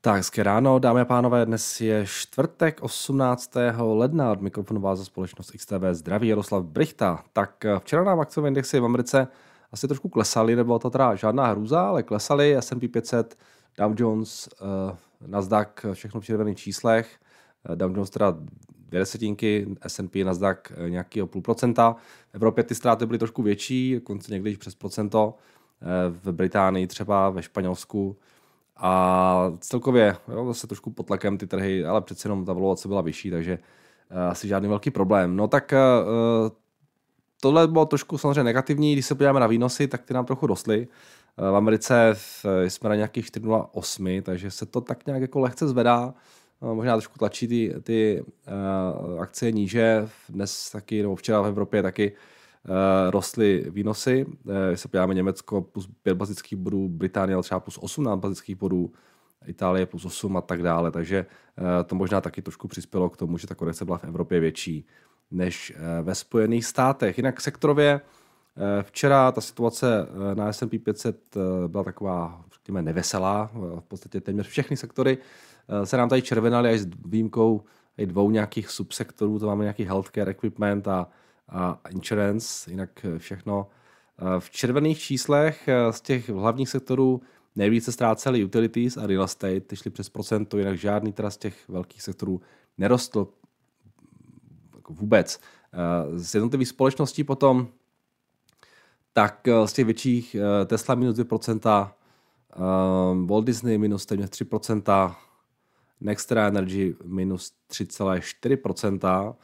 Tak, hezké ráno, dámy a pánové, dnes je čtvrtek 18. ledna, od mikrofonu vás za společnost XTV zdraví Jaroslav Brichta. Tak eh, včera nám akciové indexy v Americe asi trošku klesaly, nebylo to teda žádná hrůza, ale klesaly, S&P 500, Dow Jones, uh, Nasdaq, všechno v červených číslech, uh, Dow Jones teda dvě desetinky, S&P, Nasdaq nějaký půl procenta. V Evropě ty ztráty byly trošku větší, dokonce někdy přes procento. V Británii třeba, ve Španělsku, a celkově, jo, zase trošku pod tlakem ty trhy, ale přece jenom ta valuace byla vyšší, takže uh, asi žádný velký problém. No tak uh, tohle bylo trošku samozřejmě negativní, když se podíváme na výnosy, tak ty nám trochu rostly. Uh, v Americe jsme na nějakých 4,08, takže se to tak nějak jako lehce zvedá. Možná trošku tlačí ty, ty uh, akcie níže. Dnes taky, nebo včera v Evropě taky rostly výnosy. Když se podíváme Německo plus 5 bazických bodů, Británie třeba plus 18 bazických bodů, Itálie plus 8 a tak dále. Takže uh, to možná taky trošku přispělo k tomu, že ta korekce byla v Evropě větší než ve Spojených státech. Jinak sektorově Včera ta situace na S&P 500 byla taková, řekněme, neveselá. V podstatě téměř všechny sektory se nám tady červenaly až s výjimkou dvou nějakých subsektorů. To máme nějaký healthcare equipment a insurance, jinak všechno. V červených číslech eh, z těch hlavních sektorů nejvíce ztráceli utilities a real estate, ty šly přes procento, jinak žádný teda z těch velkých sektorů nerostl jako vůbec. Eh, z jednotlivých společností potom, tak eh, z těch větších Tesla minus 2%, Walt Disney minus téměř 3%, Nextra Energy minus 3,4%,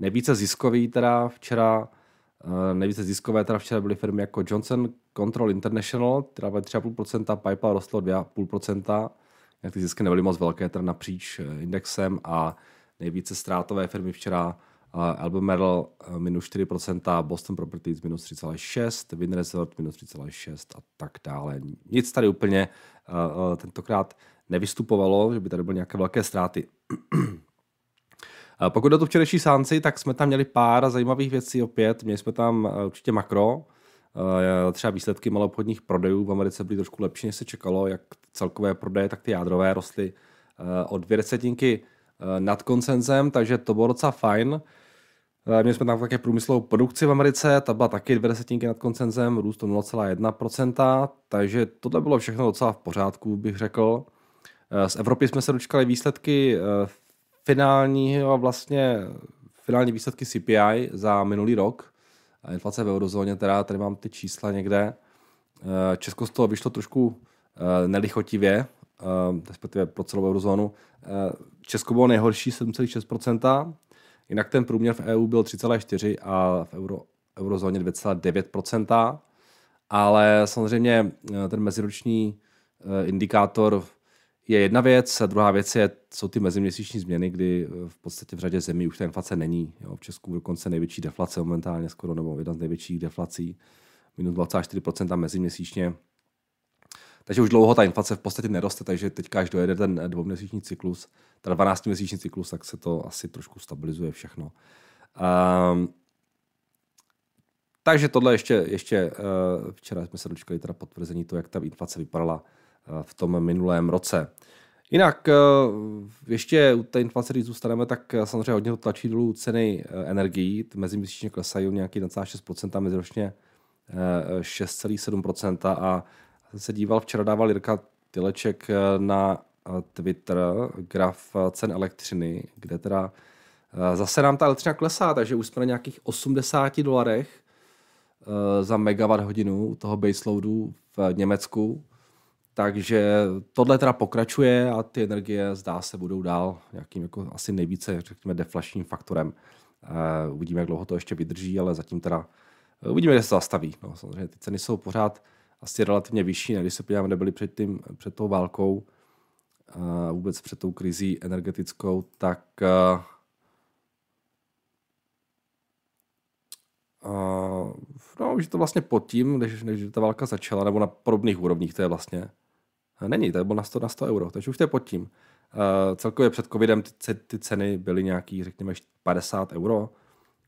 Nejvíce ziskový teda včera, eh, nejvíce ziskové teda včera byly firmy jako Johnson Control International, která byla 3,5%, PayPal rostlo 2,5%, jak ty zisky nebyly moc velké teda napříč eh, indexem a nejvíce ztrátové firmy včera uh, Albemarle minus 4%, Boston Properties minus 3,6%, Win Resort minus 3,6% a tak dále. Nic tady úplně tentokrát nevystupovalo, že by tady byly nějaké velké ztráty. Pokud do tu včerejší sánci, tak jsme tam měli pár zajímavých věcí opět. Měli jsme tam eh, určitě makro, eh, třeba výsledky maloobchodních prodejů v Americe byly trošku lepší, než se čekalo, jak celkové prodeje, tak ty jádrové rostly eh, o dvě desetinky nad koncenzem, takže to bylo docela fajn. Měli jsme tam také průmyslovou produkci v Americe, ta byla taky dvě desetinky nad koncenzem, růst o 0,1%, takže tohle bylo všechno docela v pořádku, bych řekl. Z Evropy jsme se dočkali výsledky finální vlastně finální výsledky CPI za minulý rok. Inflace v eurozóně, teda tady mám ty čísla někde. Eh, Česko z toho vyšlo trošku eh, nelichotivě, eh, respektive pro celou eurozónu. Česko bylo nejhorší 7,6%, jinak ten průměr v EU byl 3,4% a v euro, eurozóně 2,9%, ale samozřejmě ten meziroční indikátor je jedna věc. A druhá věc je, jsou ty meziměsíční změny, kdy eh, v podstatě v řadě zemí už ta inflace není. Jo. V Česku dokonce největší deflace momentálně skoro, nebo jedna z největších deflací, minus 24% meziměsíčně. Takže už dlouho ta inflace v podstatě neroste, takže teď až dojede ten dvouměsíční cyklus, teda 12-měsíční cyklus, tak se to asi trošku stabilizuje všechno. Um, takže tohle ještě, ještě uh, včera jsme se dočkali teda potvrzení to, jak ta inflace vypadala Eh, v tom minulém roce. Jinak eh, ještě u té inflace, když zůstaneme, tak eh, samozřejmě hodně to tlačí dolů ceny energií. Meziměsíčně klesají nějaký 1,6%, meziročně 6,7% a se díval, včera dával Jirka Tyleček na Twitter graf cen elektřiny, kde teda zase nám ta elektřina klesá, takže už jsme na nějakých 80 dolarech za megawatt hodinu toho baseloadu v Německu, takže tohle teda pokračuje a ty energie zdá se budou dál nějakým jako asi nejvíce, řekněme, deflačním faktorem. Uh, uvidíme, jak dlouho to ještě vydrží, ale zatím teda uh, uvidíme, kde se zastaví. No, samozřejmě ty ceny jsou pořád asi relativně vyšší, než se podíváme, kde byly před, tím, před tou válkou a uh, vůbec před tou krizí energetickou, tak no, už to vlastně pod tím, než, než ta válka začala, nebo na podobných úrovních to je vlastně. Není, to bylo na 100, na 100 euro, takže už to je pod tím. Uh, celkově před covidem ty, ty ceny byly nějaký, řekněme, 50 euro,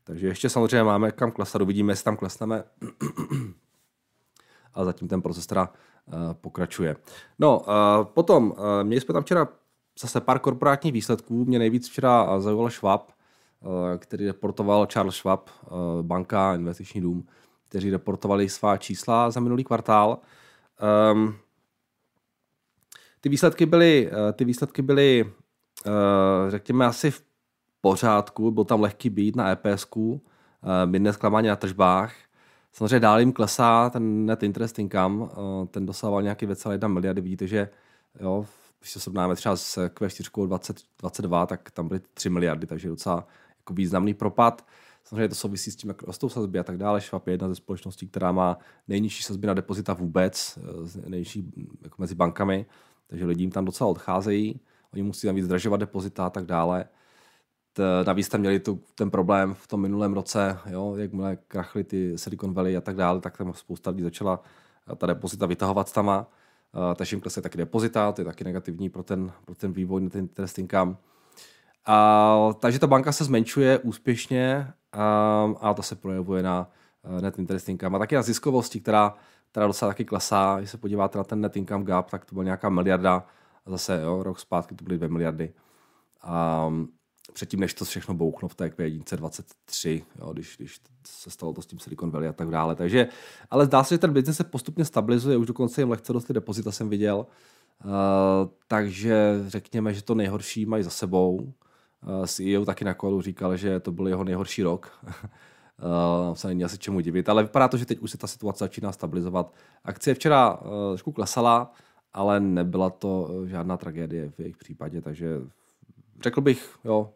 takže ještě samozřejmě máme kam klesat, uvidíme, jestli tam klesneme. Ale zatím ten proces teda pokračuje. No, potom, měli jsme tam včera zase pár korporátních výsledků. Mě nejvíc včera zaujal Schwab, který reportoval Charles Schwab, banka, investiční dům, kteří reportovali svá čísla za minulý kvartál. Um, ty výsledky byly, ty výsledky byly, řekněme, asi v pořádku, byl tam lehký být na EPSku, minné zklamání na tržbách. Samozřejmě dál jim klesá ten net interest income, ten dosával nějaký 2,1 miliardy, vidíte, že jo, když se srovnáme třeba s Q4 2022, tak tam byly 3 miliardy, takže docela jako významný propad. Samozřejmě to souvisí s tím, jak rostou sazby a tak dále. Schwab je jedna ze společností, která má nejnižší sazby na depozita vůbec, eh, nejnižší jako mezi bankami, takže lidi jim tam docela odcházejí. Oni musí tam víc zdražovat depozita a tak dále. T, navíc tam měli tu, ten problém v tom minulém roce, jo, jakmile krachly ty Silicon Valley a tak dále, tak tam spousta lidí začala ta depozita vytahovat tama, uh, takže jim klesá taky depozita, to je taky negativní pro ten, pro ten vývoj na ten interest income. A, takže ta banka se zmenšuje úspěšně a, a to se projevuje na net interest income a taky na ziskovosti, která, která docela taky klesá. Když se podíváte na ten net income gap, tak to byla nějaká miliarda, a zase jo, rok zpátky to byly dvě miliardy. A, předtím, než to všechno bouchlo v té Q 23, jo, když, když se stalo to s tím Silicon Valley a tak dále. Takže, ale zdá se, že ten biznes se postupně stabilizuje, už dokonce jim lehce rostly depozita, jsem viděl. Uh, takže řekněme, že to nejhorší mají za sebou. Uh, CEO taky na kolu říkal, že to byl jeho nejhorší rok. uh, se není asi čemu divit, ale vypadá to, že teď už se ta situace začíná stabilizovat. Akcie včera uh, trošku klesala, ale nebyla to žádná tragédie v jejich případě, takže řekl bych, jo,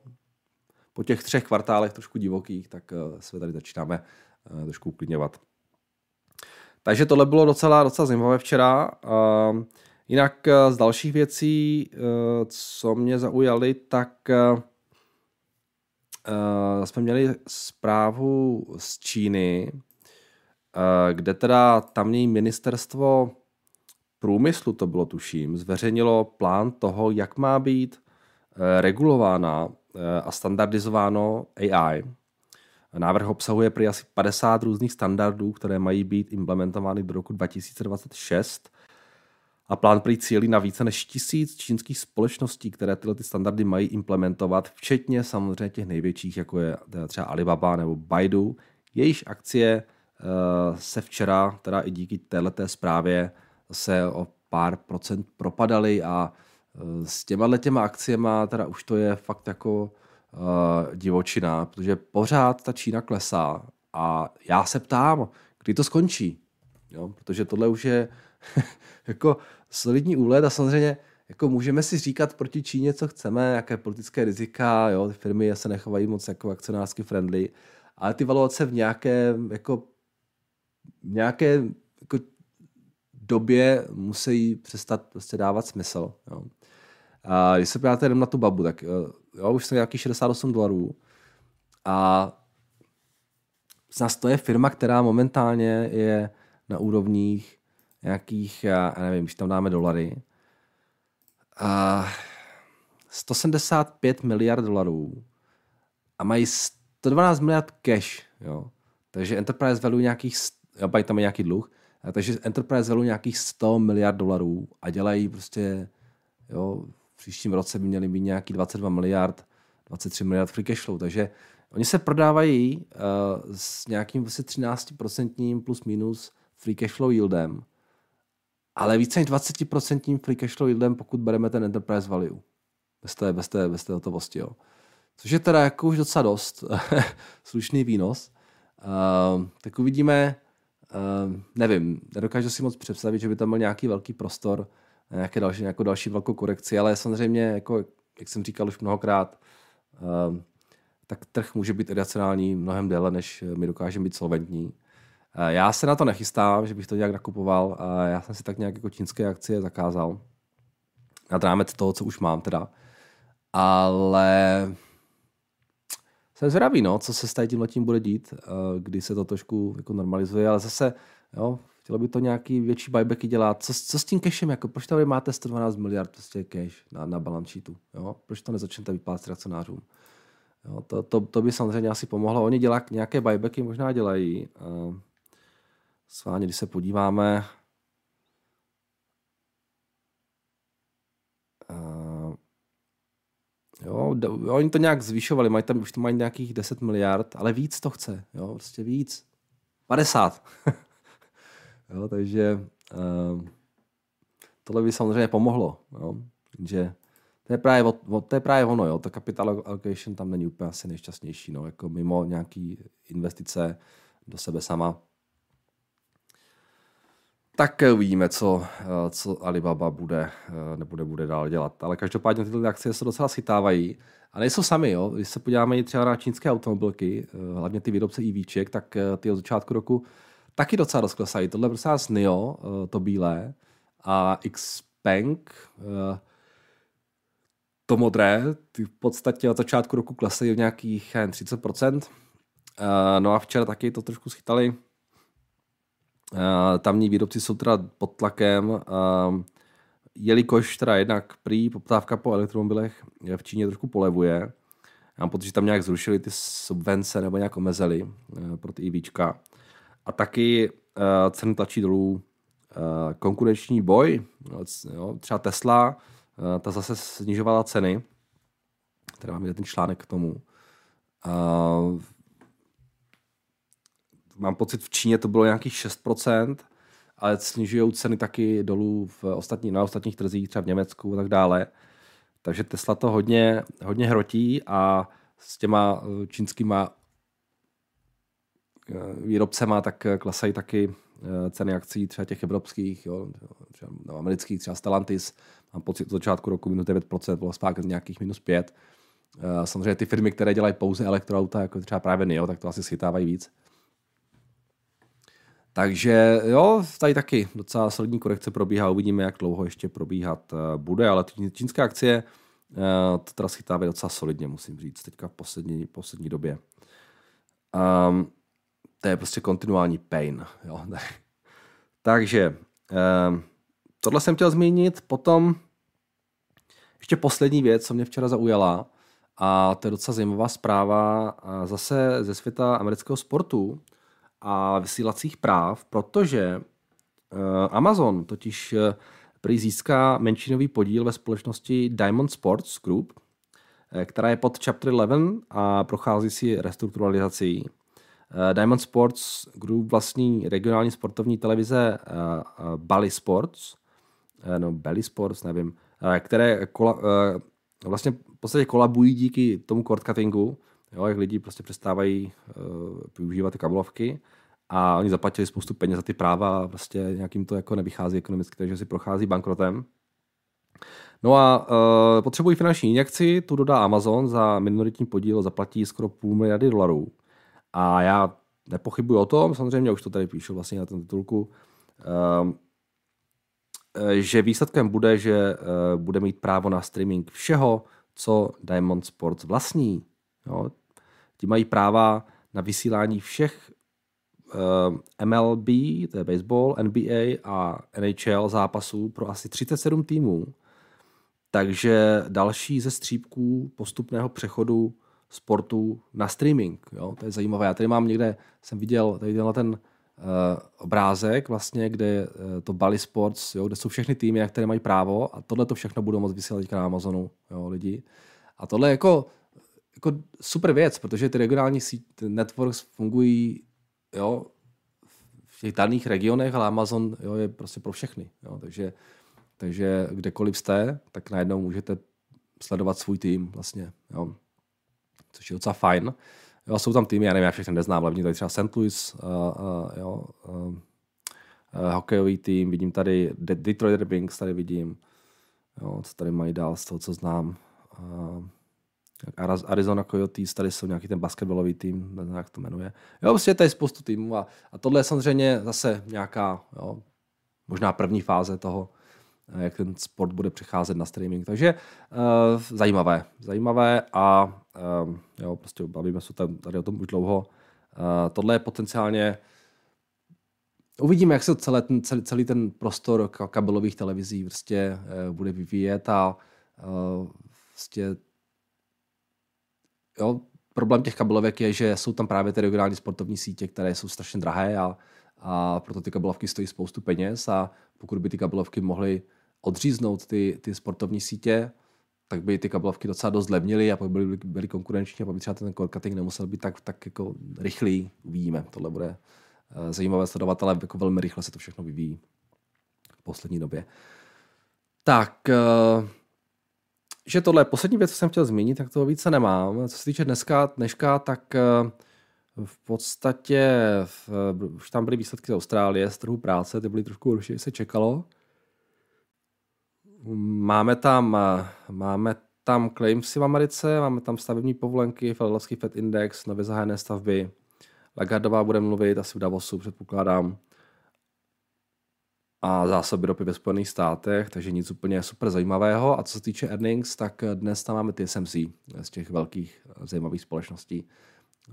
po těch třech kvartálech trošku divokých, tak uh, se tady začínáme uh, trošku uklidňovat. Takže tohle bylo docela, docela zajímavé včera. Uh, jinak z dalších věcí, co mě zaujaly, tak uh, jsme měli zprávu z Číny, uh, kde teda tamní ministerstvo průmyslu, to bylo tuším, zveřejnilo plán toho, jak má být Eh, regulována eh, a standardizováno AI. Návrh obsahuje prý asi 50 různých standardů, které mají být implementovány do roku 2026 a plán prý cílí na více než tisíc čínských společností, které tyhle ty standardy mají implementovat, včetně samozřejmě těch největších, jako je třeba Alibaba nebo Baidu. Jejíž akcie eh, se včera, teda i díky této zprávě, se o pár procent propadaly a s těma těma akciema teda už to je fakt jako uh, divočina, protože pořád ta Čína klesá a já se ptám, kdy to skončí. Jo? Protože tohle už je jako solidní úlet a samozřejmě jako můžeme si říkat proti Číně, co chceme, jaké politické rizika, jo, ty firmy se nechovají moc jako akcionářsky friendly, ale ty valuace v nějaké, jako, nějaké jako době musí přestat prostě dávat smysl. Jo. A když se podíváte jenom na tu babu, tak eh, jo, už jsem nějaký 68 dolarů. A zase to je firma, která momentálně je na úrovních nějakých, já nevím, když tam dáme dolary, a 175 miliard dolarů a mají 112 miliard cash, jo. Takže enterprise value nějakých, jo, tam nějaký dluh, takže enterprise value nějakých 100 miliard dolarů a dělají prostě, jo, v příštím roce by měly být nějaký 22 miliard, 23 miliard free cash flow, takže oni se prodávají uh, s nějakým vlastně 13% plus minus free cash flow yieldem, ale více než 20% free cash flow yieldem, pokud bereme ten enterprise value. Bez té, bez té, bez té hotovosti, jo. Což je teda jako už docela dost slušný výnos. Uh, tak uvidíme, uh, nevím, nedokážu si moc představit, že by tam byl nějaký velký prostor nějaké další, nějakou další velkou korekci, ale samozřejmě, jako, jak jsem říkal už mnohokrát, uh, tak trh může být iracionální mnohem déle, než my dokážeme být solventní. Uh, já se na to nechystám, že bych to nějak nakupoval. Uh, já jsem si tak nějak jako čínské akcie zakázal. Nad rámec toho, co už mám teda. Ale jsem zvědavý, no, co se s tím letím bude dít, uh, kdy se to trošku jako normalizuje, ale zase jo, Chtělo by to nějaký větší buybacky dělat. Co, co s tím cashem? Jako, proč tady máte 112 miliard prostě cash na, na balance sheetu? Jo? Proč to nezačnete vyplácet akcionářům? Jo, to, to, to, by samozřejmě asi pomohlo. Oni dělají nějaké buybacky, možná dělají. Sváně, když se podíváme eh, jo, oni to nějak zvyšovali, mají tam, už to mají nějakých 10 miliard, ale víc to chce, jo, prostě víc. 50. jo, takže uh, tohle by samozřejmě pomohlo, jo, že to je právě, o, to je právě ono, jo, ta capital allocation tam není úplně asi nejšťastnější, no, jako mimo nějaký investice do sebe sama tak uvidíme, co, co Alibaba bude, nebude bude dál dělat. Ale každopádně tyto akcie se docela schytávají. A nejsou sami, jo. Když se podíváme třeba na čínské automobilky, hlavně ty výrobce EVček, tak ty od začátku roku taky docela rozklesají. Tohle prostě nás NIO, to bílé, a Xpeng, to modré, ty v podstatě od začátku roku klesají v nějakých 30%. No a včera taky to trošku schytali Eh, tamní výrobci jsou teda pod tlakem, eh, jelikož teda jednak prý poptávka po elektromobilech v Číně trošku polevuje. Já mám pocit, že tam nějak zrušili ty subvence nebo nějak omezili eh, pro ty EVčka. A taky ceny tlačí dolů konkurenční boj. Jo, třeba Tesla, ta zase snižovala ceny. Tady mám ten článek k tomu mám pocit, v Číně to bylo nějakých 6%, ale snižují ceny taky dolů v ostatní, na ostatních trzích, třeba v Německu a tak dále. Takže Tesla to hodně, hodně hrotí a s těma eh, čínskýma eh, výrobcema tak klesají taky eh, ceny akcí třeba těch evropských, jo, třeba no, amerických, třeba Stellantis, mám pocit od začátku roku minus 9%, bylo spák nějakých minus 5%. Samozřejmě ty firmy, které dělají pouze elektroauta, jako třeba právě NIO, tak to asi schytávají víc. Takže jo, tady taky docela solidní korekce probíhá, uvidíme, jak dlouho ještě probíhat eh, bude, ale čínská akcie eh, to teda schytávají docela solidně, musím říct, teďka v poslední, poslední době. Um, to je prostě kontinuální pain. Jo. Takže um, tohle jsem chtěl zmínit, potom ještě poslední věc, co mě včera zaujala, a to je docela zajímavá zpráva zase ze světa amerického sportu, a vysílacích práv, protože uh, Amazon totiž uh, prý získá menšinový podíl ve společnosti Diamond Sports Group, uh, která je pod Chapter 11 a prochází si restrukturalizací. Diamond Sports Group vlastní regionální sportovní televize Bally Sports, no Belly Sports, nevím, které kola, vlastně v podstatě kolabují díky tomu cord cuttingu, jo, jak lidi prostě přestávají uh, využívat ty kabelovky a oni zaplatili spoustu peněz za ty práva a prostě nějakým to jako nevychází ekonomicky, takže si prochází bankrotem. No a uh, potřebují finanční injekci, tu dodá Amazon za minoritní podíl, zaplatí skoro půl miliardy dolarů. A já nepochybuji o tom, samozřejmě už to tady píšu vlastně na ten titulku, uh, že výsledkem bude, že uh, bude mít právo na streaming všeho, co Diamond Sports vlastní. Jo? Ti mají práva na vysílání všech uh, MLB, to je baseball, NBA a NHL zápasů pro asi 37 týmů. Takže další ze střípků postupného přechodu sportu na streaming. Jo? To je zajímavé. Já tady mám někde, jsem viděl tady tenhle ten uh, obrázek, vlastně, kde uh, to Bally Sports, jo, kde jsou všechny týmy, na které mají právo a tohle to všechno budou moct vysílat na Amazonu jo, lidi. A tohle jako, jako super věc, protože ty regionální síť, networks fungují jo, v těch daných regionech, ale Amazon jo, je prostě pro všechny. Jo, takže, takže kdekoliv jste, tak najednou můžete sledovat svůj tým vlastně. Jo, což je docela fajn. Jo, jsou tam týmy, já nevím, já všechny neznám, ale vidím tady třeba St. Louis, uh, uh, jo, uh, uh, hokejový tým, vidím tady Detroit Red Wings, tady vidím, jo, co tady mají dál z toho, co znám. Uh, Arizona Coyotes, tady jsou nějaký ten basketbalový tým, nevím, jak to jmenuje. Jo, prostě tady je spoustu týmů a, a tohle je samozřejmě zase nějaká, jo, možná první fáze toho, eh, jak ten sport bude přecházet na streaming. Takže uh, zajímavé, zajímavé a uh, jo, prostě bavíme se tady, tady o tom už dlouho. Uh, tohle je potenciálně Uvidíme, jak se celé ten, celý, celý ten prostor kabelových televizí uh, bude vyvíjet a uh, jo, problém těch kabelovek je, že jsou tam právě ty regionální sportovní sítě, které jsou strašně drahé a, a proto ty kabelovky stojí spoustu peněz a pokud by ty kabelovky mohly odříznout ty, ty sportovní sítě, tak by ty kabelovky docela dost zlevnily a pak byly, byly konkurenční a pak by třeba ten core cutting nemusel být tak, tak jako rychlý. Uvidíme, tohle bude eh, zajímavé sledovat, ale jako velmi rychle se to všechno vyvíjí v poslední době. Tak, eh, že tohle je poslední věc, co jsem chtěl zmínit, tak toho více nemám. Co se týče dneska, dneška, tak eh, v podstatě v, už tam byly výsledky z Austrálie, z trhu práce, ty byly trošku horší, se čekalo. Máme tam, máme tam claimsy v Americe, máme tam stavební povolenky, Philadelphia Fed Index, nově zahájené stavby. Lagardová bude mluvit asi v Davosu, předpokládám. A zásoby ropy ve Spojených státech, takže nic úplně super zajímavého. A co se týče earnings, tak dnes tam máme TSMC z těch velkých zajímavých společností.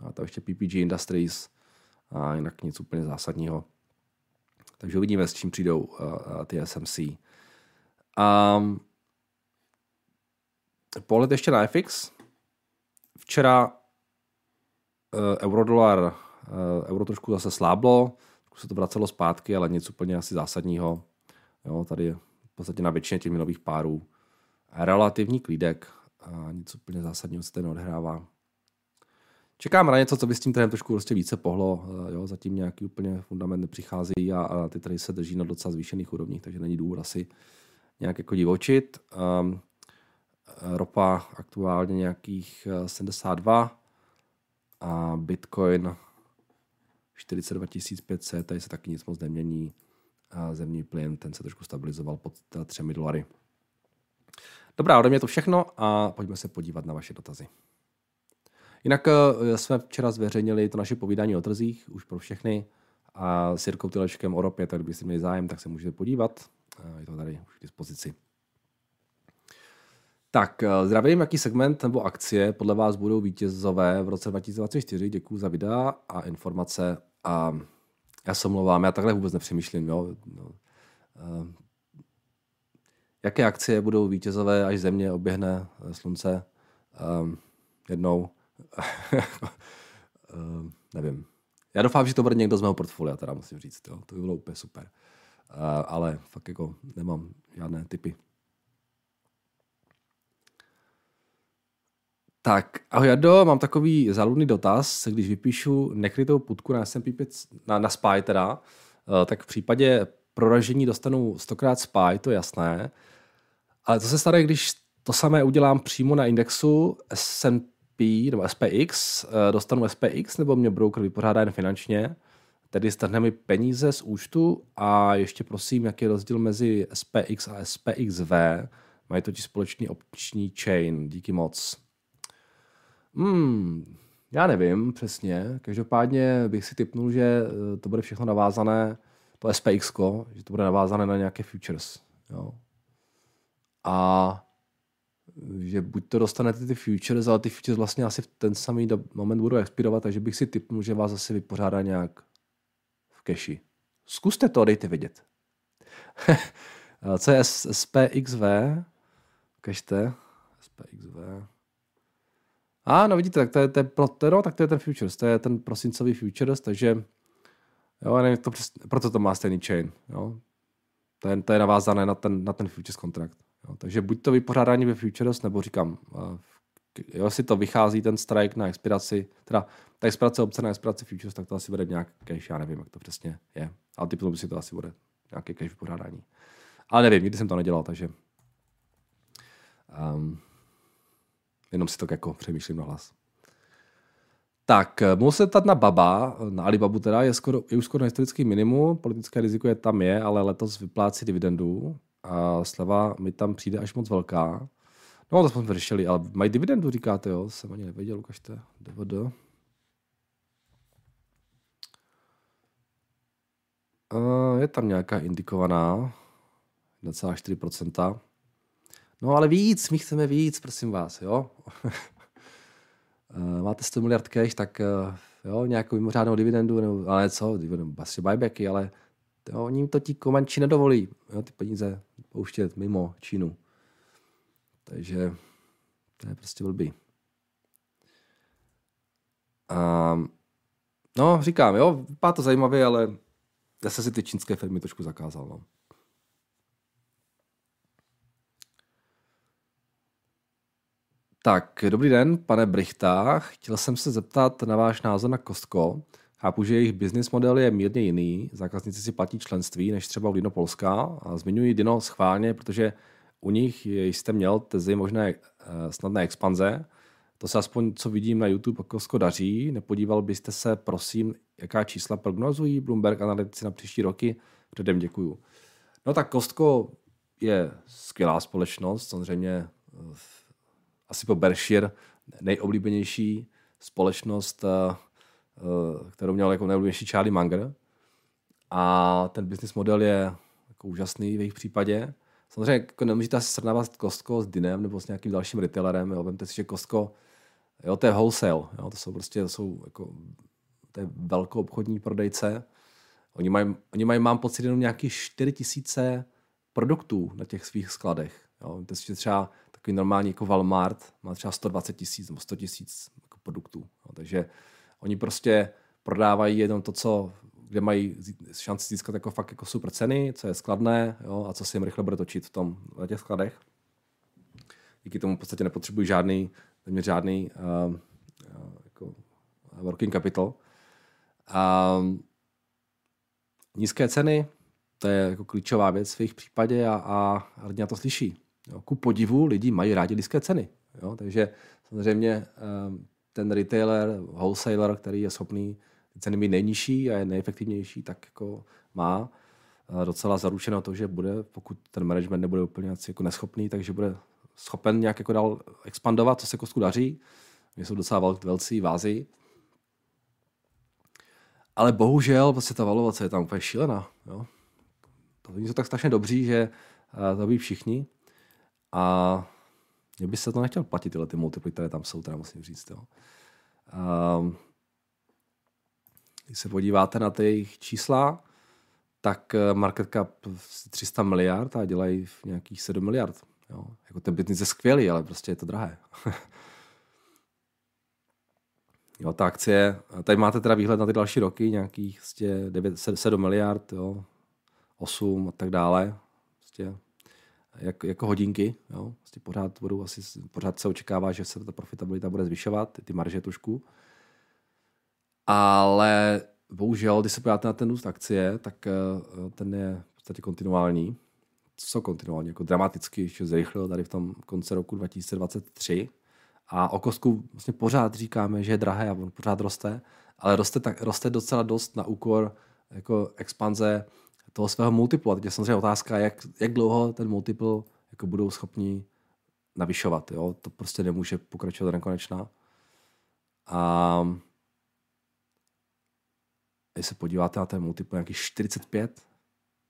A to ještě PPG Industries a jinak nic úplně zásadního. Takže uvidíme, s čím přijdou ty SMC. Um, pohled ještě na FX. Včera uh, eurodolar, uh, euro trošku zase sláblo, trošku se to vracelo zpátky, ale nic úplně asi zásadního. Jo, tady v podstatě na většině těch minových párů relativní klídek a nic úplně zásadního se tady neodhrává. Čekám na něco, co by s tím trhem trošku prostě více pohlo. Eh, jo, zatím nějaký úplně fundament nepřichází a, a ty trhy se drží na docela zvýšených úrovních, takže není důvod asi nějak jako divočit. Um, ropa aktuálně nějakých 72 eh, a Bitcoin 42 500, tady se taky nic moc nemění. A zemní plyn, ten se trošku stabilizoval pod 3 dolary. Dobrá, ode mě to všechno a pojďme se podívat na vaše dotazy. Jinak eh, jsme včera zveřejnili to naše povídání o trzích, už pro všechny, a s Jirkou Tylečkem o ropě, tak kdybyste měli zájem, tak se můžete podívat. Je to tady už k dispozici. Tak, eh, zdravím, jaký segment nebo akcie podle vás budou vítězové v roce 2024? Děkuji za videa a informace. A já se omlouvám, já takhle vůbec nepřemýšlím. Jo? No, uh, jaké akcie budou vítězové, až země oběhne eh, slunce um, jednou? uh, nevím. Já doufám, že to bude někdo z mého portfolia, teda musím říct. Jo? To by bylo úplně super. Uh, ale fakt jako nemám žádné typy. Tak, ahoj Jardo, mám takový záludný dotaz. Když vypíšu nekrytou putku na S&P 5, na, na SPY teda, uh, tak v případě proražení dostanu stokrát SPY, to je jasné. Ale co se stane, když to samé udělám přímo na indexu S&P nebo SPX, uh, dostanu SPX nebo mě broker vypořádá jen finančně, tedy strhne mi peníze z účtu a ještě prosím, jaký je rozdíl mezi SPX a SPXV. Mají totiž společný opční chain. Díky moc. Hmm, já nevím přesně. Každopádně bych si typnul, že eh, to bude všechno navázané, to SPX, že to bude navázané na nějaké futures. Jo. A že buď to dostanete ty futures, ale ty futures vlastně asi v ten samý moment budou expirovat, takže bych si typnul, že vás asi vypořádá nějak keši. Zkuste to, dejte vědět. Co je SPXV? A no vidíte, tak to je, to je, to, no, tak to je ten futures, to je ten prosincový futures, takže jo, nevím, to přes, proto to má stejný chain. Jo. To, je, to je navázané na ten, na ten futures kontrakt. Jo. Takže buď to vypořádání ve futures, nebo říkám, jo, si to vychází ten strike na expiraci, teda ta expirace opce na expiraci futures, tak to asi bude nějak cash, já nevím, jak to přesně je. Ale typu by si to asi bude nějaké cash vypořádání. Ale nevím, nikdy jsem to nedělal, takže um, jenom si to jako přemýšlím na hlas. Tak, mohu se na Baba, na Alibabu teda, je, skoro, je už skoro na historický minimum, politické riziko je tam je, ale letos vyplácí dividendu a sleva mi tam přijde až moc velká. No, to jsme vyřešili, ale mají dividendu, říkáte, jo? Jsem ani nevěděl, ukažte. DVD. Uh, je tam nějaká indikovaná 1,4%. No ale víc, my chceme víc, prosím vás, jo. uh, máte 100 miliard cash, tak uh, jo, nějakou mimořádnou dividendu, nebo, ale co, dividendu, asi buybacky, ale jo, oni to ti komanči nedovolí, jo, ty peníze pouštět mimo Čínu. Takže to je prostě blbý. Um, no, říkám, jo, vypadá to zajímavě, ale zase si ty čínské firmy trošku zakázal. No. Tak, dobrý den, pane Brichta. Chtěl jsem se zeptat na váš názor na Kostko. Chápu, že jejich business model je mírně jiný. Zákazníci si platí členství než třeba u Dino Polska. A zmiňuji Dino schválně, protože u nich jste měl tezi možné eh, snadné expanze. To se aspoň, co vidím na YouTube, Costco daří. Nepodíval byste se, prosím, jaká čísla prognozují Bloomberg analytici na příští roky? Předem děkuju. No tak Costco je skvělá společnost, samozřejmě eh, asi po Berkshire nejoblíbenější společnost, eh, kterou měl jako nejoblíbenější Charlie Munger. A ten business model je jako úžasný v jejich případě. Samozřejmě jako nemůžete asi srovnávat Costco s Dinem nebo s nějakým dalším retailerem. Jo. Vemte si, že Costco, jo, to je wholesale. Jo. To jsou prostě to jsou jako, to je velkou obchodní prodejce. Oni mají, oni mají, mám pocit, jenom nějaký 4 tisíce produktů na těch svých skladech. Jo. Si, že třeba takový normální jako Walmart má třeba 120 tisíc nebo 100 tisíc jako produktů. Jo. Takže oni prostě prodávají jenom to, co kde mají šanci získat jako fakt jako super ceny, co je skladné jo, a co se jim rychle bude točit v tom na těch skladech. Díky tomu v podstatě nepotřebují žádný, žádný uh, uh, jako working capital. Uh, nízké ceny, to je jako klíčová věc v jejich případě a, a lidi na to slyší. Jo. Ku podivu lidi mají rádi nízké ceny. Jo. Takže samozřejmě um, ten retailer, wholesaler, který je schopný ceny být nejnižší a je nejefektivnější, tak jako má docela zaručeno to, že bude, pokud ten management nebude úplně jako neschopný, takže bude schopen nějak jako dál expandovat, co se kostku daří. Oni jsou docela velcí vázy. Ale bohužel vlastně ta valovace je tam úplně šílená. Jo? To oni jsou tak strašně dobří, že to ví všichni. A mě by se to nechtěl platit, tyhle ty multiply, které tam jsou, teda musím říct. Jo. Um, když se podíváte na ty jejich čísla, tak eh, market cap 300 miliard a dělají nějakých 7 miliard. Jo. Jako ten business je skvělý, ale prostě je to drahé. jo, ta akcie, tady máte teda výhled na ty další roky, nějakých 9, prostě 7 miliard, jo, 8 a tak dále. Prostě jak, jako hodinky, jo. Prostě pořád, budou asi, pořád se očekává, že se ta profitabilita bude zvyšovat, ty marže trošku. Ale bohužel, když se podíváte na ten růst akcie, tak eh, ten je v podstatě kontinuální. Co kontinuální? Jako dramaticky ještě zrychlil tady v tom konce roku 2023. A o kostku vlastně pořád říkáme, že je drahé a on pořád roste, ale roste, tak, roste docela dost na úkor jako expanze toho svého multiplu. A teď je samozřejmě otázka, jak, jak dlouho ten multiple jako budou schopni navyšovat. Jo? To prostě nemůže pokračovat do. A když se podíváte na ten multiple, nějaký 45,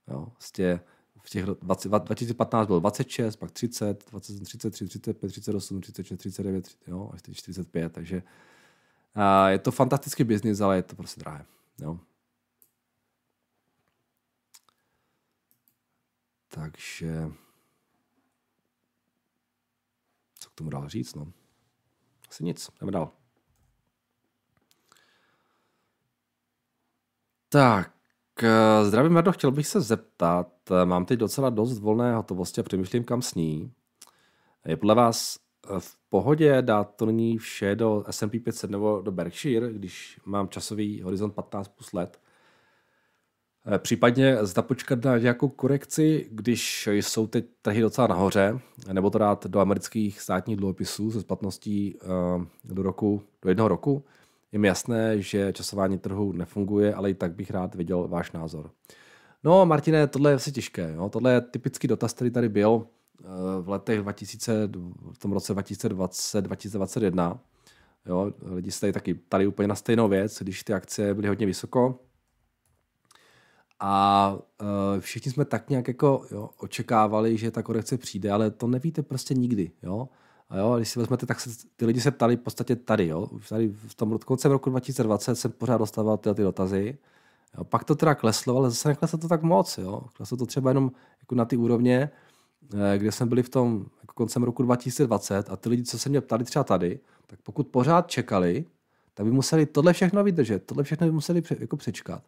jo, vlastně v těch 20, 2015 byl 26, pak 30, 20, 33, 35, 38, 36, 39, jo, až teď 45, takže a je to fantastický biznis, ale je to prostě drahé. Jo. Takže co k tomu dál říct, no? Asi nic, jdeme dál. Tak, eh, zdravím Mardo, chtěl bych se zeptat, eh, mám teď docela dost volné hotovosti a přemýšlím, kam s ní. Je podle vás eh, v pohodě dát to nyní vše do S&P 500 nebo do Berkshire, když mám časový horizont 15 plus let? Případně zda počkat na nějakou korekci, když jsou teď trhy docela nahoře, nebo to dát do amerických státních dluhopisů se splatností do roku, do jednoho roku, je mi jasné, že časování trhu nefunguje, ale i tak bych rád viděl váš názor. No, Martine, tohle je asi těžké. Jo? Tohle je typický dotaz, který tady byl eh, v letech 2000, v tom roce 2020, 2021. Jo? Lidi se tady taky tady úplně na stejnou věc, když ty akcie byly hodně vysoko. A uh, všichni jsme tak nějak jako jo, očekávali, že ta korekce přijde, ale to nevíte prostě nikdy. Jo? A jo, když si vezmete, tak se, ty lidi se ptali v podstatě tady, jo. Tady v tom koncem roku 2020 jsem pořád dostával tyhle ty dotazy. Jo, pak to teda kleslo, ale zase nekleslo to tak moc, jo. Kleslo to třeba jenom jako na ty úrovně, eh, kde jsme byli v tom jako koncem roku 2020 a ty lidi, co se mě ptali třeba tady, tak pokud pořád čekali, tak by museli tohle všechno vydržet, tohle všechno by museli jako přečkat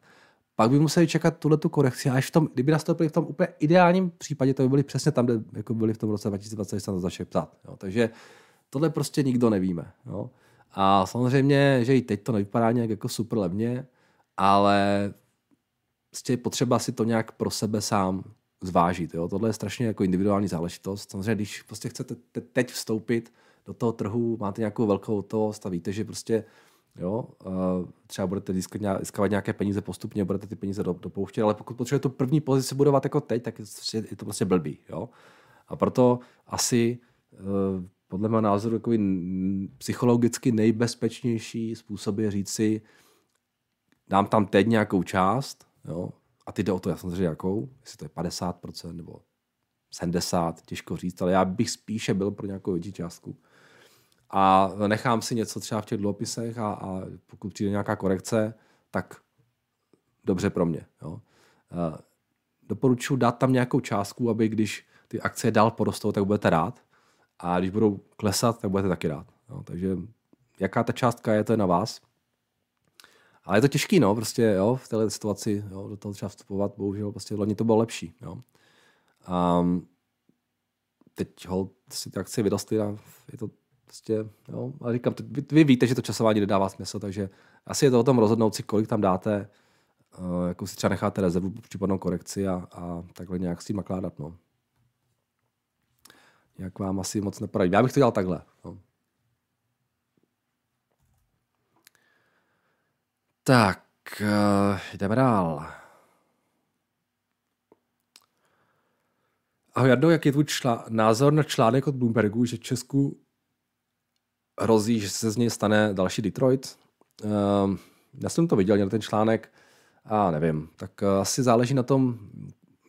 pak by museli čekat tuhle tu korekci. A až v tom, kdyby nastoupili v tom úplně ideálním případě, to by byli přesně tam, kde jako byli v tom roce 2020, když se to začali ptát. Jo. Takže tohle prostě nikdo nevíme. Jo. A samozřejmě, že i teď to nevypadá nějak jako super levně, ale prostě je potřeba si to nějak pro sebe sám zvážit. Jo. Tohle je strašně jako individuální záležitost. Samozřejmě, když prostě chcete teď vstoupit do toho trhu, máte nějakou velkou hotovost a víte, že prostě Jo, třeba budete získávat nějaké peníze postupně, budete ty peníze dopouštět, ale pokud potřebujete tu první pozici budovat jako teď, tak je to prostě blbý. Jo? A proto asi eh, podle mého názoru takový psychologicky nejbezpečnější způsob je říct si, dám tam teď nějakou část, jo, a ty jde o to, já samozřejmě jakou, jestli to je 50% nebo 70, těžko říct, ale já bych spíše byl pro nějakou větší částku a nechám si něco třeba v těch dluhopisech a, a pokud přijde nějaká korekce, tak dobře pro mě. Jo. Doporučuji dát tam nějakou částku, aby když ty akcie dál porostou, tak budete rád. A když budou klesat, tak budete taky rád. Jo. Takže jaká ta částka je, to je na vás. Ale je to těžký, no, prostě, jo, v této situaci, jo, do toho třeba vstupovat, bohužel, prostě loni to bylo lepší, jo. Um, teď hol, si ty akcie vyrostly a je to Prostě, jo, ale říkám, vy, vy víte, že to časování nedává smysl, takže asi je to o tom rozhodnout si, kolik tam dáte, uh, jako si třeba necháte rezervu případnou korekci a, a takhle nějak s tím nakládat. No. Jak vám asi moc neporadím. Já bych to dělal takhle. No. Tak, uh, jdeme dál. Ahoj Jardo, jaký je tvůj názor na článek od Bloombergu, že Česku hrozí, že se z něj stane další Detroit. Uh, já jsem to viděl, měl ten článek a nevím, tak uh, asi záleží na tom,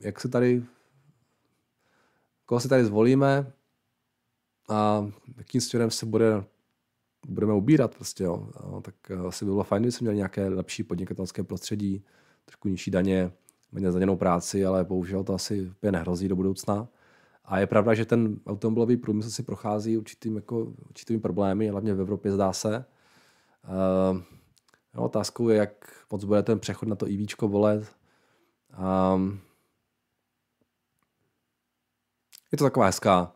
jak se tady, koho si tady zvolíme a jakým směrem se bude, budeme ubírat prostě, jo. Uh, tak uh, asi by bylo fajn, kdyby jsme měli nějaké lepší podnikatelské prostředí, trošku nižší daně, méně zdaněnou práci, ale bohužel to asi úplně nehrozí do budoucna. A je pravda, že ten automobilový průmysl si prochází určitým, jako, určitými problémy, hlavně v Evropě zdá se. Uh, no, otázkou je, jak moc bude ten přechod na to EV volet. Um, je to taková hezká,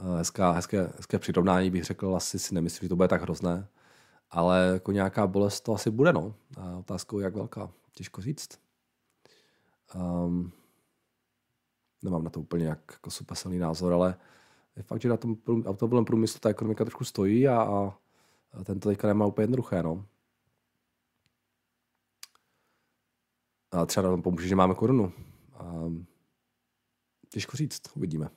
uh, hezká, hezké, hezké přirovnání, bych řekl, asi si nemyslím, že to bude tak hrozné, ale jako nějaká bolest to asi bude, no. A otázkou, jak velká, těžko říct. Um, nemám na to úplně jak, jako super silný názor, ale je fakt, že na tom automobilovém průmyslu ta ekonomika trošku stojí a, a, a ten to teďka nemá úplně jednoduché. No. A třeba nám pomůže, že máme korunu. A, těžko říct, uvidíme.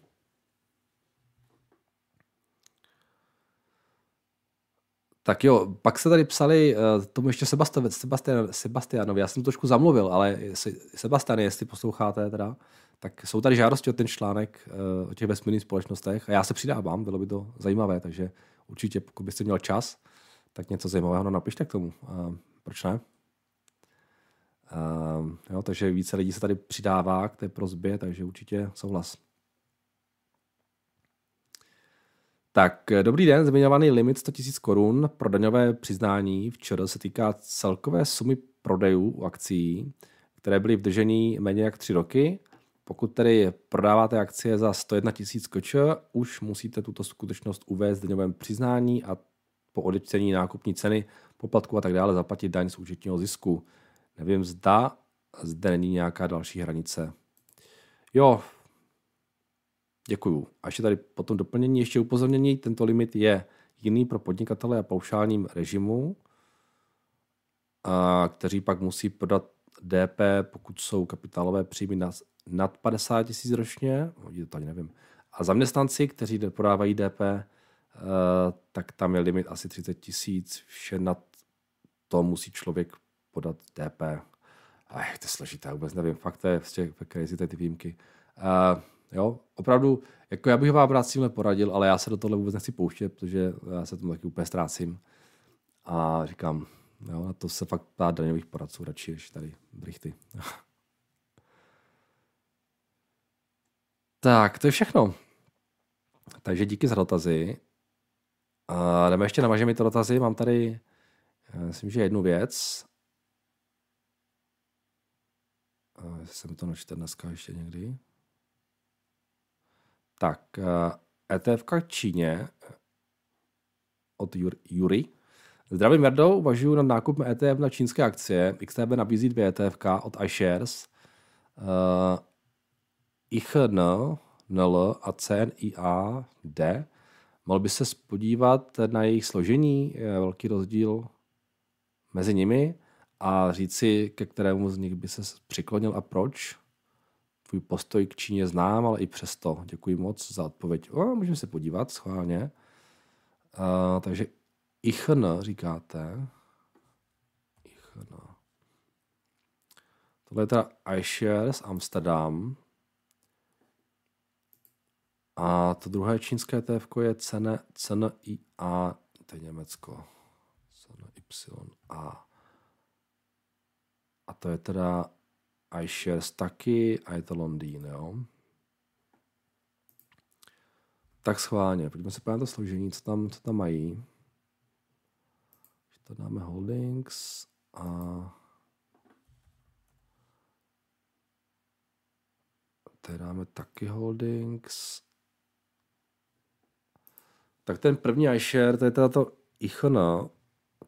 Tak jo, pak se tady psali uh, tomu ještě Sebastian, Sebastian, Sebastianovi, já jsem trošku zamluvil, ale Sebastian, jestli posloucháte teda, tak jsou tady žádosti o ten článek uh, o těch vesmírných společnostech a já se přidávám, bylo by to zajímavé, takže určitě, pokud byste měl čas, tak něco zajímavého napište k tomu. Uh, proč ne? Uh, jo, takže více lidí se tady přidává k té prozbě, takže určitě souhlas. Tak, dobrý den, zmiňovaný limit 100 000 korun pro daňové přiznání včera se týká celkové sumy prodejů u akcí, které byly v držení méně jak 3 roky pokud tedy prodáváte akcie za 101 tisíc koč, už musíte tuto skutečnost uvést v daňovém přiznání a po odečtení nákupní ceny, poplatku a tak dále zaplatit daň z účetního zisku. Nevím, zda zde není nějaká další hranice. Jo, děkuju. A ještě tady potom doplnění, ještě upozornění, tento limit je jiný pro podnikatele a paušálním režimu, a kteří pak musí prodat DP, pokud jsou kapitálové příjmy nad 50 tisíc ročně, to ani nevím. A zaměstnanci, kteří podávají DP, eh, tak tam je limit asi 30 tisíc, vše nad to musí člověk podat DP. Ach, to je složité, vůbec nevím, fakt to je prostě crazy ty výjimky. Uh, jo, opravdu, jako já bych vám rád s tímhle poradil, ale já se do tohle vůbec nechci pouštět, protože já se tomu taky úplně ztrácím. A říkám, jo, na to se fakt ptát daňových poradců radši, než tady brichty. Tak, to je všechno. Takže díky za dotazy. A jdeme ještě navažeme to dotazy. Mám tady, myslím, že jednu věc. A jsem to načte dneska ještě někdy. Tak, ETF v Číně od Jury. Zdravím Verdo, uvažuji nad nákupem ETF na čínské akcie. XTB nabízí dvě ETF od iShares. Uh, IHN, NL a CNIA D. Mohl by se podívat na jejich složení, je velký rozdíl mezi nimi a říci, ke kterému z nich by se přiklonil a proč. Tvůj postoj k Číně znám, ale i přesto. Děkuji moc za odpověď. O, můžeme se podívat schválně. Uh, takže ICHN říkáte. ICHN. Tohle je teda iShares Amsterdam. A to druhé čínské TF je cena, cena IA, to je Německo. Cena YA. A to je teda iShares taky a je to Londýn, jo. Tak schválně, pojďme se podívat to složení, co tam, co tam mají. To dáme holdings a tady dáme taky holdings. Tak ten první iShare, to je teda to ICHN,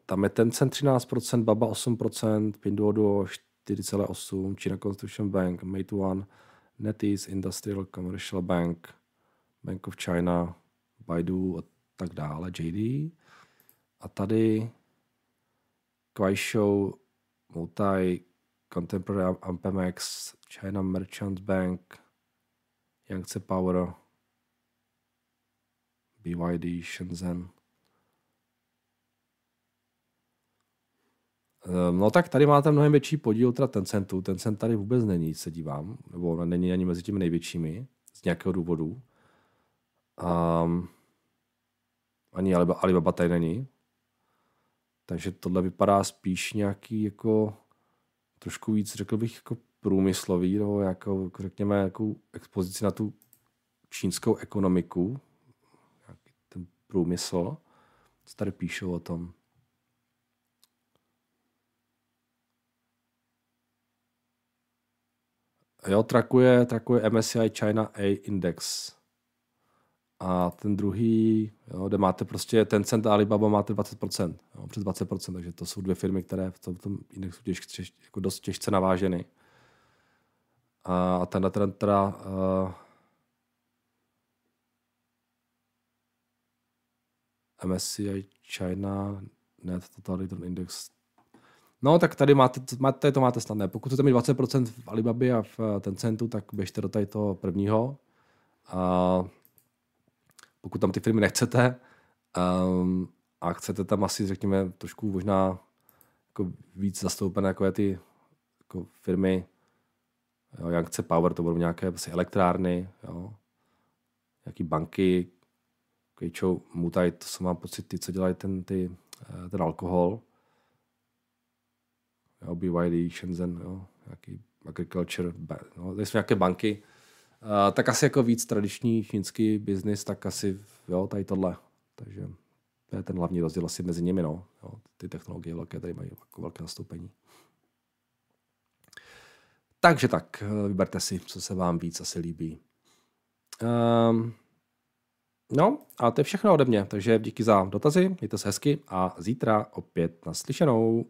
tam je Tencent 13%, Baba 8%, Pinduoduo 4,8%, China Construction Bank, Meituan, NetEase, Industrial Commercial Bank, Bank of China, Baidu a tak dále, JD. A tady Kuaishou, Multi, Contemporary Ampemex, China Merchant Bank, Yangtze Power, BYD, Shenzhen. Ehm, no tak tady máte mnohem větší podíl teda Tencentu. Tencent tady vůbec není, se dívám, nebo není ani mezi těmi největšími z nějakého důvodu. Um, ani Alibaba, Alibaba tady není. Takže tohle vypadá spíš nějaký jako trošku víc, řekl bych, jako průmyslový, nebo jako, řekněme, jako expozici na tu čínskou ekonomiku, průmysl, co tady píšou o tom. Jo, trakuje, trakuje MSCI China A Index. A ten druhý, jo, kde máte prostě Tencent a Alibaba máte 20%, jo, přes 20%, takže to jsou dvě firmy, které v tom, v tom indexu těž, těž, jako dost těžce naváženy. A, tenhle trend teda uh, MSCI China Net Total Return Index No, tak tady máte, máte to máte snadné. Pokud chcete mít 20% v Alibabě a v Tencentu, tak běžte do tady toho prvního. A pokud tam ty firmy nechcete um, a chcete tam asi, řekněme, trošku možná jako víc zastoupené, jako je ty jako firmy, jo, Yangtze Power, to budou nějaké asi elektrárny, jo, nějaký banky, Kejčou, Mutaj, to jsou mám pocit, ty, co dělají ten, ty, eh, ten alkohol, jo, BYD, Shenzhen, jo, nějaký agriculture, no, tady jsou nějaké banky, Uh, tak asi jako víc tradiční čínský biznis, tak asi jo, tady tohle. Takže to je ten hlavní rozdíl asi mezi nimi. No. Jo, ty technologie velké tady mají jako velké zastoupení. Takže tak, eh, vyberte si, co se vám víc asi líbí. Um, no a to je všechno ode mě, takže díky za dotazy, mějte se hezky a zítra opět naslyšenou.